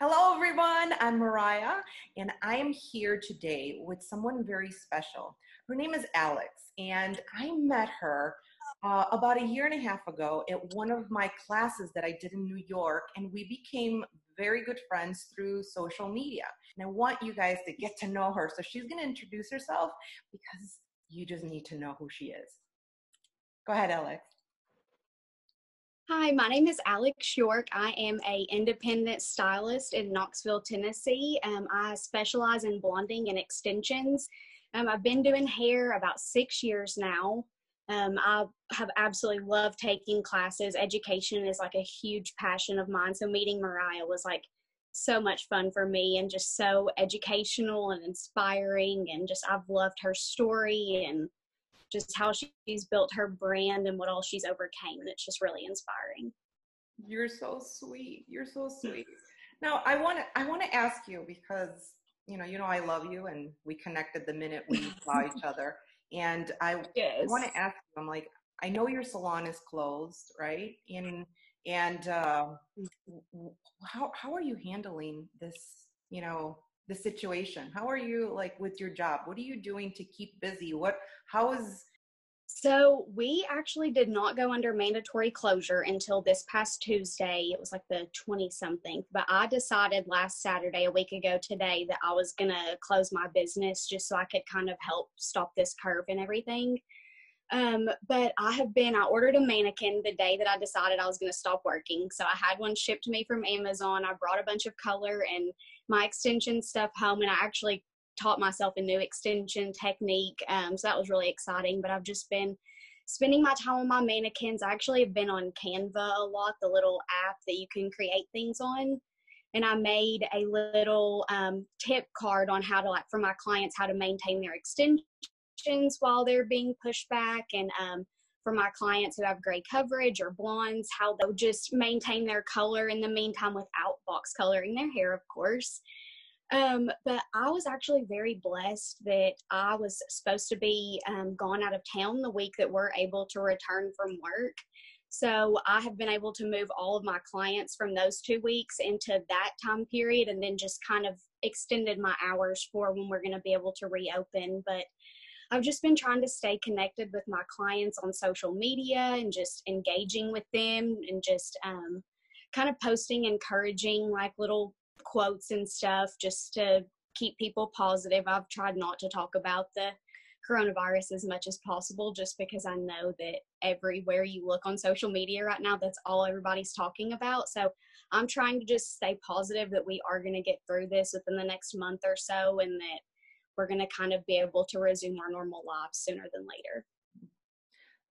Hello, everyone. I'm Mariah, and I am here today with someone very special. Her name is Alex, and I met her uh, about a year and a half ago at one of my classes that I did in New York, and we became very good friends through social media. And I want you guys to get to know her. So she's going to introduce herself because you just need to know who she is. Go ahead, Alex. Hi, my name is Alex York. I am a independent stylist in Knoxville, Tennessee. Um, I specialize in blonding and extensions. Um, I've been doing hair about six years now. Um, I have absolutely loved taking classes. Education is like a huge passion of mine. So meeting Mariah was like so much fun for me and just so educational and inspiring. And just I've loved her story and just how she's built her brand and what all she's overcame. And it's just really inspiring. You're so sweet. You're so sweet. Now I want to I want to ask you because you know you know I love you and we connected the minute we saw each other. And I, yes. I want to ask you. I'm like I know your salon is closed, right? And and uh, how how are you handling this? You know the situation how are you like with your job what are you doing to keep busy what how is so we actually did not go under mandatory closure until this past Tuesday. It was like the 20 something. But I decided last Saturday, a week ago today, that I was going to close my business just so I could kind of help stop this curve and everything. Um, but I have been, I ordered a mannequin the day that I decided I was going to stop working. So I had one shipped to me from Amazon. I brought a bunch of color and my extension stuff home, and I actually taught myself a new extension technique. Um, so that was really exciting. But I've just been spending my time on my mannequins. I actually have been on Canva a lot, the little app that you can create things on. And I made a little um, tip card on how to, like, for my clients, how to maintain their extensions while they're being pushed back and um, for my clients who have gray coverage or blondes how they'll just maintain their color in the meantime without box coloring their hair of course um, but I was actually very blessed that I was supposed to be um, gone out of town the week that we're able to return from work. So I have been able to move all of my clients from those two weeks into that time period and then just kind of extended my hours for when we're going to be able to reopen. But I've just been trying to stay connected with my clients on social media and just engaging with them and just um, kind of posting encouraging like little quotes and stuff just to keep people positive. I've tried not to talk about the coronavirus as much as possible just because I know that everywhere you look on social media right now, that's all everybody's talking about. So I'm trying to just stay positive that we are going to get through this within the next month or so and that we're going to kind of be able to resume our normal lives sooner than later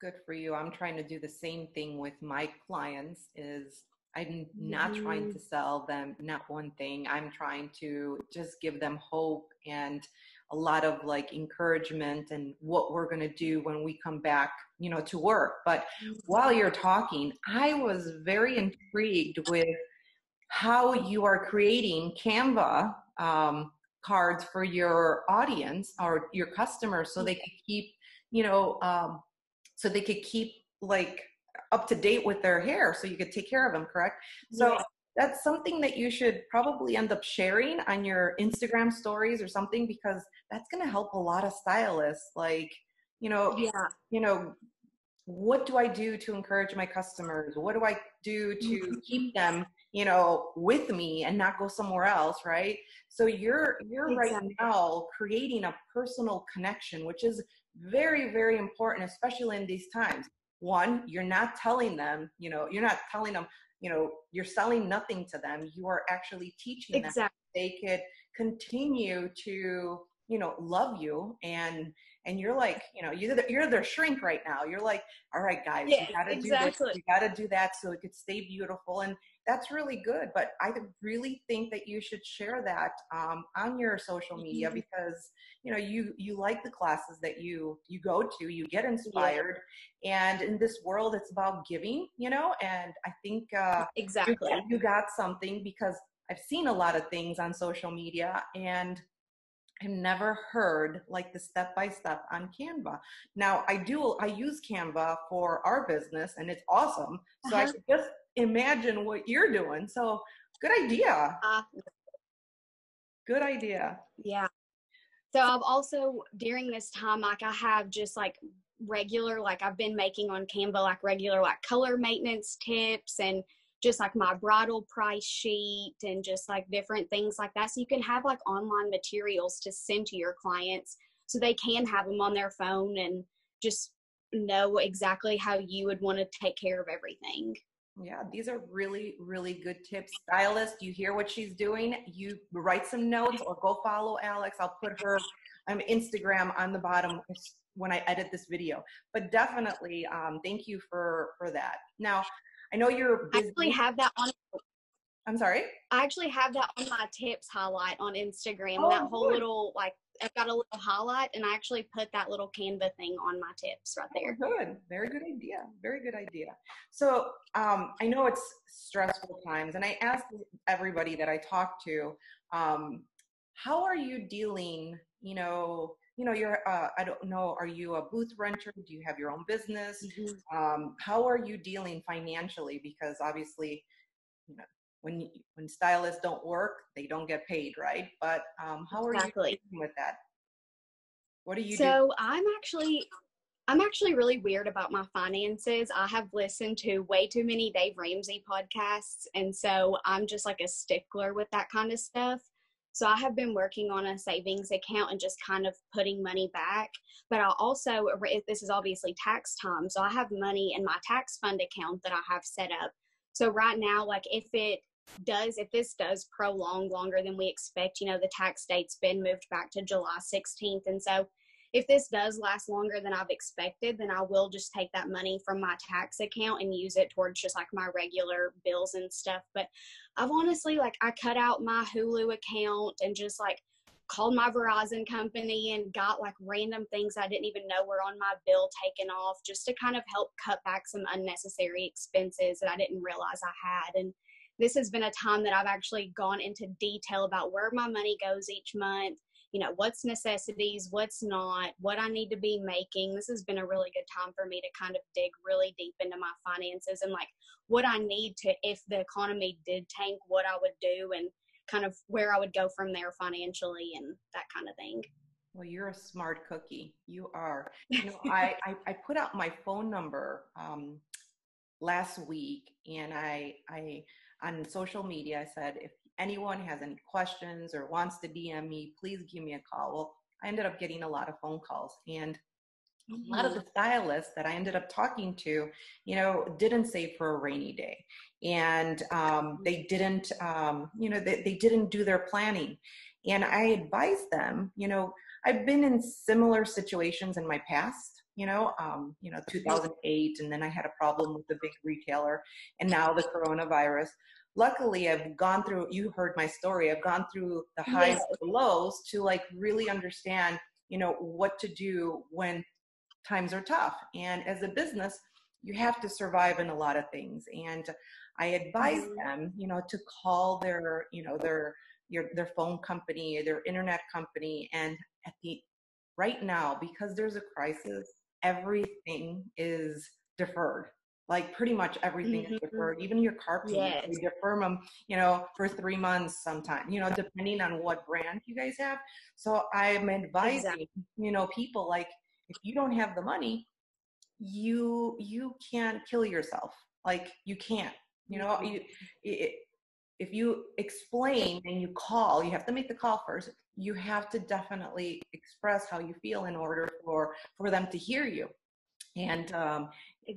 good for you i'm trying to do the same thing with my clients is i'm not mm-hmm. trying to sell them not one thing i'm trying to just give them hope and a lot of like encouragement and what we're going to do when we come back you know to work but mm-hmm. while you're talking i was very intrigued with how you are creating canva um, cards for your audience or your customers so they could keep you know um, so they could keep like up to date with their hair so you could take care of them correct so yeah. that's something that you should probably end up sharing on your instagram stories or something because that's going to help a lot of stylists like you know yeah you know what do i do to encourage my customers what do i do to mm-hmm. keep them you know with me and not go somewhere else right so you're you're exactly. right now creating a personal connection which is very very important especially in these times one you're not telling them you know you're not telling them you know you're selling nothing to them you are actually teaching exactly. them they could continue to you know love you and and you're like you know you're, the, you're their shrink right now you're like all right guys yeah, you gotta exactly. do this you gotta do that so it could stay beautiful and that's really good but i really think that you should share that um, on your social media mm-hmm. because you know you you like the classes that you you go to you get inspired yeah. and in this world it's about giving you know and i think uh, exactly you, you got something because i've seen a lot of things on social media and I've never heard like the step by step on Canva. Now I do, I use Canva for our business and it's awesome. So uh-huh. I could just imagine what you're doing. So good idea. Uh, good idea. Yeah. So I've also during this time, like I have just like regular, like I've been making on Canva, like regular like color maintenance tips and just like my bridal price sheet and just like different things like that. So you can have like online materials to send to your clients so they can have them on their phone and just know exactly how you would want to take care of everything. Yeah, these are really, really good tips. Stylist, you hear what she's doing? You write some notes or go follow Alex. I'll put her um, Instagram on the bottom when I edit this video. But definitely, um, thank you for for that. Now, I know you're busy. I actually have that on. I'm sorry. I actually have that on my tips highlight on Instagram. Oh, that whole good. little like I've got a little highlight, and I actually put that little Canva thing on my tips right there. Oh, good, very good idea. Very good idea. So um, I know it's stressful times, and I ask everybody that I talk to, um, how are you dealing? You know, you know, you're, uh, I don't know, are you a booth renter? Do you have your own business? Mm-hmm. Um, how are you dealing financially? Because obviously, you know, when when stylists don't work, they don't get paid, right? But um, how are exactly. you dealing with that? What do you so do? I'm actually I'm actually really weird about my finances. I have listened to way too many Dave Ramsey podcasts, and so I'm just like a stickler with that kind of stuff. So I have been working on a savings account and just kind of putting money back. But I also, this is obviously tax time. So I have money in my tax fund account that I have set up. So right now, like if it does, if this does prolong longer than we expect, you know, the tax date's been moved back to July 16th. And so if this does last longer than I've expected, then I will just take that money from my tax account and use it towards just like my regular bills and stuff. But I've honestly, like, I cut out my Hulu account and just like called my Verizon company and got like random things I didn't even know were on my bill taken off just to kind of help cut back some unnecessary expenses that I didn't realize I had. And this has been a time that I've actually gone into detail about where my money goes each month you know what's necessities what's not what i need to be making. This has been a really good time for me to kind of dig really deep into my finances and like what i need to if the economy did tank what i would do and kind of where i would go from there financially and that kind of thing. Well you're a smart cookie. You are. You know I, I, I put out my phone number um last week and i i on social media i said if anyone has any questions or wants to DM me, please give me a call. Well, I ended up getting a lot of phone calls and a lot of the mm-hmm. stylists that I ended up talking to, you know, didn't save for a rainy day, and um, they didn't, um, you know, they, they didn't do their planning. And I advised them, you know, I've been in similar situations in my past, you know, um, you know, 2008, and then I had a problem with the big retailer, and now the coronavirus luckily I've gone through, you heard my story, I've gone through the highs yes. and lows to like really understand, you know, what to do when times are tough. And as a business, you have to survive in a lot of things. And I advise mm-hmm. them, you know, to call their, you know, their, your, their phone company, their internet company. And at the, right now, because there's a crisis, everything is deferred like pretty much everything mm-hmm. is deferred even your car payments yes. we defer them you know for three months sometime you know depending on what brand you guys have so i'm advising exactly. you know people like if you don't have the money you you can't kill yourself like you can't you know you it, if you explain and you call you have to make the call first you have to definitely express how you feel in order for for them to hear you and um,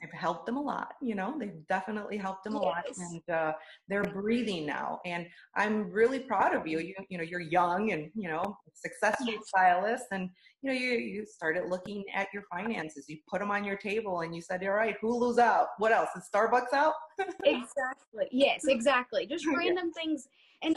they've helped them a lot you know they've definitely helped them a yes. lot and uh, they're breathing now and i'm really proud of you you you know you're young and you know successful yes. stylist and you know you you started looking at your finances you put them on your table and you said all right hulu's out what else is starbucks out exactly yes exactly just random things and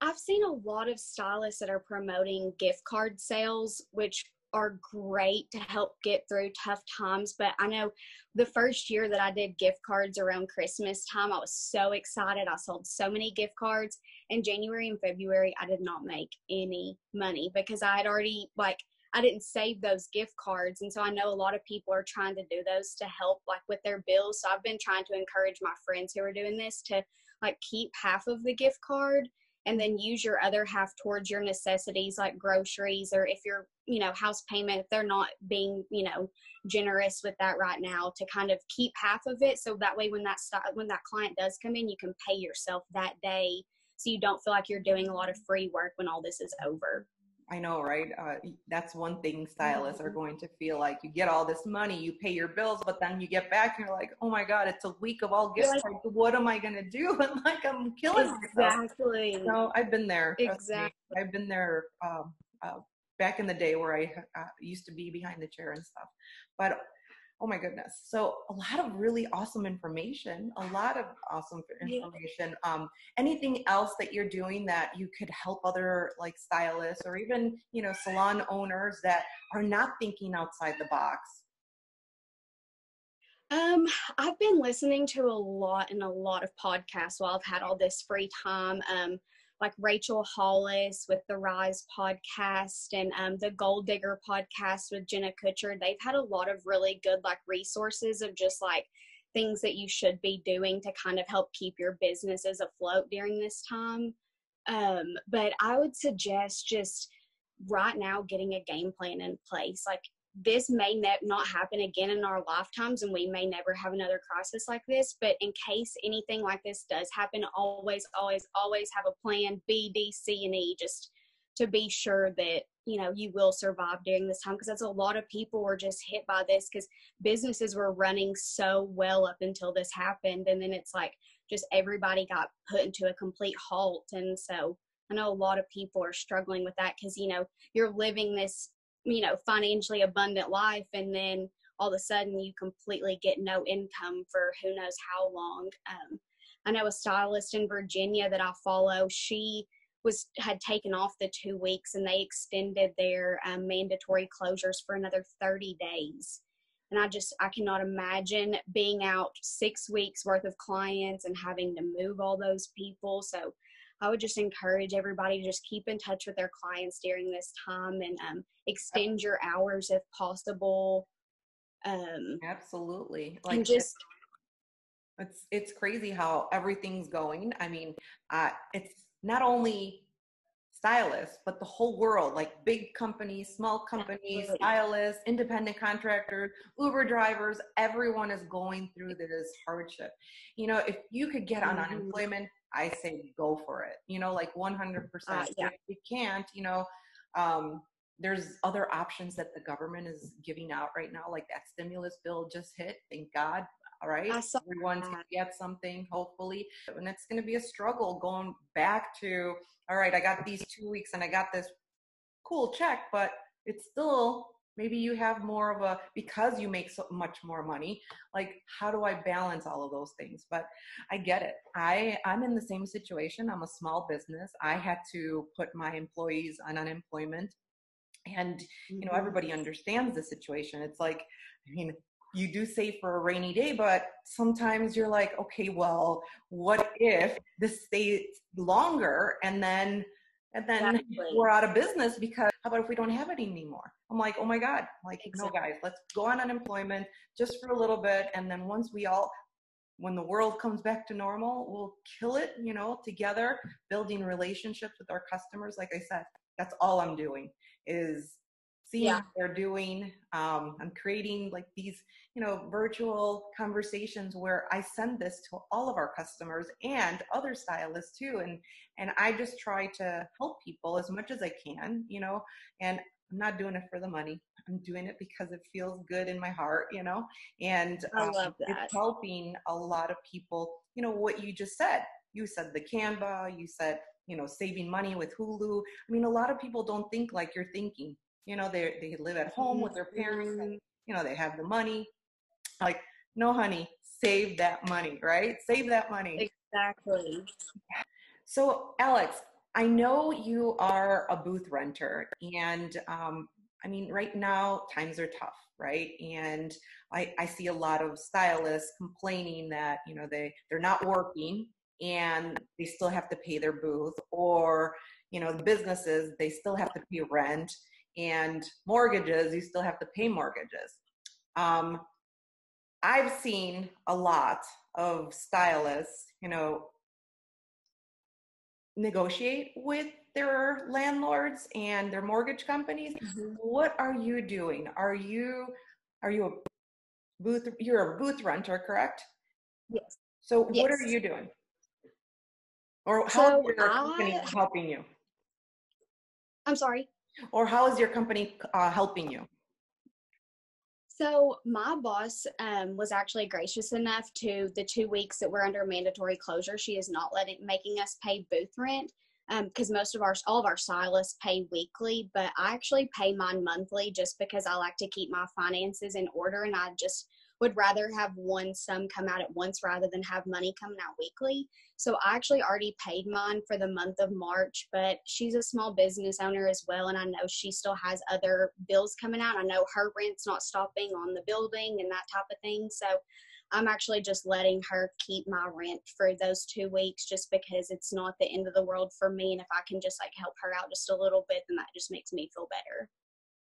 I've seen a lot of stylists that are promoting gift card sales, which are great to help get through tough times. But I know the first year that I did gift cards around Christmas time, I was so excited. I sold so many gift cards. In January and February, I did not make any money because I had already, like, I didn't save those gift cards. And so I know a lot of people are trying to do those to help like with their bills. So I've been trying to encourage my friends who are doing this to like keep half of the gift card and then use your other half towards your necessities like groceries or if you're you know house payment if they're not being you know generous with that right now to kind of keep half of it. So that way when that when that client does come in you can pay yourself that day so you don't feel like you're doing a lot of free work when all this is over I know, right? Uh, that's one thing stylists are going to feel like you get all this money, you pay your bills, but then you get back and you're like, oh my God, it's a week of all gifts. Like, what am I going to do? And like, I'm killing exactly. myself. No, I've been there. Exactly. I've been there um, uh, back in the day where I uh, used to be behind the chair and stuff. But oh my goodness. So a lot of really awesome information a lot of awesome information um, anything else that you're doing that you could help other like stylists or even you know salon owners that are not thinking outside the box? Um, I've been listening to a lot and a lot of podcasts while I've had all this free time. Um, like Rachel Hollis with the Rise podcast and um, the Goal Digger podcast with Jenna Kutcher. They've had a lot of really good like resources of just like things that you should be doing to kind of help keep your businesses afloat during this time. Um, but I would suggest just right now getting a game plan in place. Like this may ne- not happen again in our lifetimes and we may never have another crisis like this but in case anything like this does happen always always always have a plan b d c and e just to be sure that you know you will survive during this time because that's a lot of people were just hit by this because businesses were running so well up until this happened and then it's like just everybody got put into a complete halt and so i know a lot of people are struggling with that because you know you're living this you know financially abundant life and then all of a sudden you completely get no income for who knows how long. Um, i know a stylist in virginia that i follow she was had taken off the two weeks and they extended their um, mandatory closures for another 30 days. And i just i cannot imagine being out six weeks worth of clients and having to move all those people. So I would just encourage everybody to just keep in touch with their clients during this time and um, extend your hours if possible. Um, Absolutely. Like and just it's it's crazy how everything's going. I mean, uh, it's not only stylists, but the whole world, like big companies, small companies, stylists, independent contractors, Uber drivers, everyone is going through this hardship. You know, if you could get on mm-hmm. unemployment, I say go for it. You know, like 100%. Uh, yeah. If you can't, you know, um, there's other options that the government is giving out right now, like that stimulus bill just hit. Thank God. All right. Everyone's going to get something, hopefully. And it's going to be a struggle going back to, all right, I got these two weeks and I got this cool check, but it's still maybe you have more of a because you make so much more money like how do i balance all of those things? But i get it. I i'm in the same situation. I'm a small business. I had to put my employees on unemployment. And you know mm-hmm. everybody understands the situation. It's like i mean you do save for a rainy day but sometimes you're like okay well what if this stays longer and then and then exactly. we're out of business because how about if we don't have it anymore i'm like oh my god like exactly. no guys let's go on unemployment just for a little bit and then once we all when the world comes back to normal we'll kill it you know together building relationships with our customers like i said that's all i'm doing is seeing yeah. what they're doing. Um, I'm creating like these, you know, virtual conversations where I send this to all of our customers and other stylists too. And and I just try to help people as much as I can, you know, and I'm not doing it for the money. I'm doing it because it feels good in my heart, you know, and I love um, that. it's helping a lot of people, you know, what you just said. You said the Canva, you said, you know, saving money with Hulu. I mean, a lot of people don't think like you're thinking you know they they live at home with their parents and mm-hmm. you know they have the money. Like no honey save that money right? Save that money. Exactly. So alex i know you are a booth renter and um, i mean right now times are tough right? And I, I see a lot of stylists complaining that you know they they're not working and they still have to pay their booth or you know the businesses they still have to pay rent and mortgages, you still have to pay mortgages. Um, I've seen a lot of stylists, you know, negotiate with their landlords and their mortgage companies. Mm-hmm. What are you doing? Are you are you a booth you're a booth renter, correct? Yes. So yes. what are you doing? Or how so is your company I, helping you? I'm sorry. Or how is your company uh, helping you? So my boss um, was actually gracious enough to the two weeks that we're under mandatory closure. She is not letting making us pay booth rent because um, most of our all of our stylists pay weekly, but I actually pay mine monthly just because I like to keep my finances in order, and I just would rather have one sum come out at once rather than have money coming out weekly. So I actually already paid mine for the month of March, but she's a small business owner as well. And I know she still has other bills coming out. I know her rent's not stopping on the building and that type of thing. So I'm actually just letting her keep my rent for those two weeks just because it's not the end of the world for me. And if I can just like help her out just a little bit, then that just makes me feel better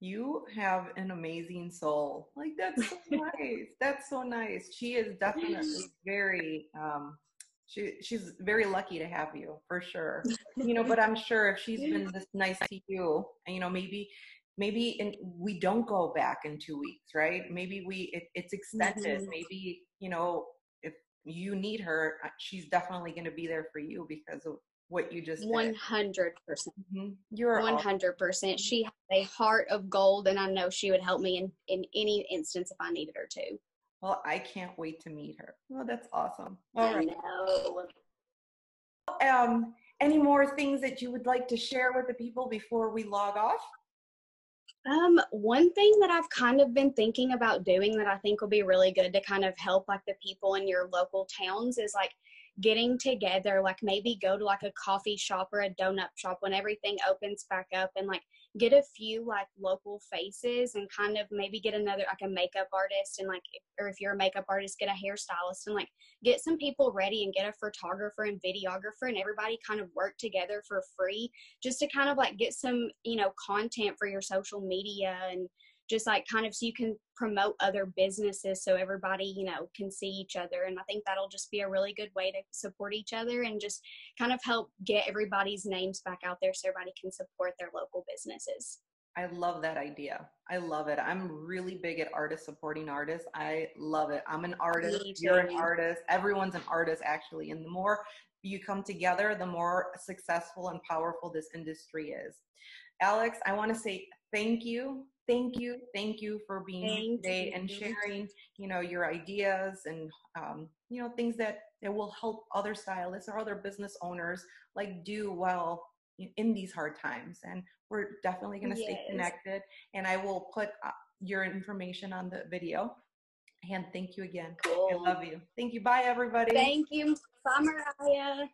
you have an amazing soul. Like that's so nice. That's so nice. She is definitely very um she she's very lucky to have you for sure. You know, but I'm sure if she's been this nice to you, and you know, maybe maybe in, we don't go back in two weeks, right? Maybe we it, it's extended. Mm-hmm. Maybe you know if you need her, uh, she's definitely going to be there for you because of what you just 100%. Mm-hmm. you're 100%. She has a heart of gold and i know she would help me in in any instance if i needed her to. Well i can't wait to meet her. Well that's awesome. All right. um any more things that you would like to share with the people before we log off? Um, one thing that I've kind of been thinking about doing that I think will be really good to kind of help like the people in your local towns is like getting together, like maybe go to like a coffee shop or a donut shop when everything opens back up and like get a few like local faces and kind of maybe get another like a makeup artist and like or if you're a makeup artist get a hairstylist and like get some people ready and get a photographer and videographer and everybody kind of work together for free just to kind of like get some you know content for your social media and just like kind of so you can promote other businesses so everybody you know can see each other and i think that'll just be a really good way to support each other and just kind of help get everybody's names back out there so everybody can support their local businesses I love that idea. I love it. I'm really big at artists supporting artists. I love it. I'm an artist. You're an artist. Everyone's an artist, actually. And the more you come together, the more successful and powerful this industry is. Alex, I want to say thank you thank you thank you for being thank here today you. and sharing you know your ideas and um, you know things that that will help other stylists or other business owners like do well in these hard times. And we're definitely going to yes. stay connected and i will put uh, your information on the video. And thank you again. Cool. i love you. Thank you. Bye everybody. Thank you. Bye mariah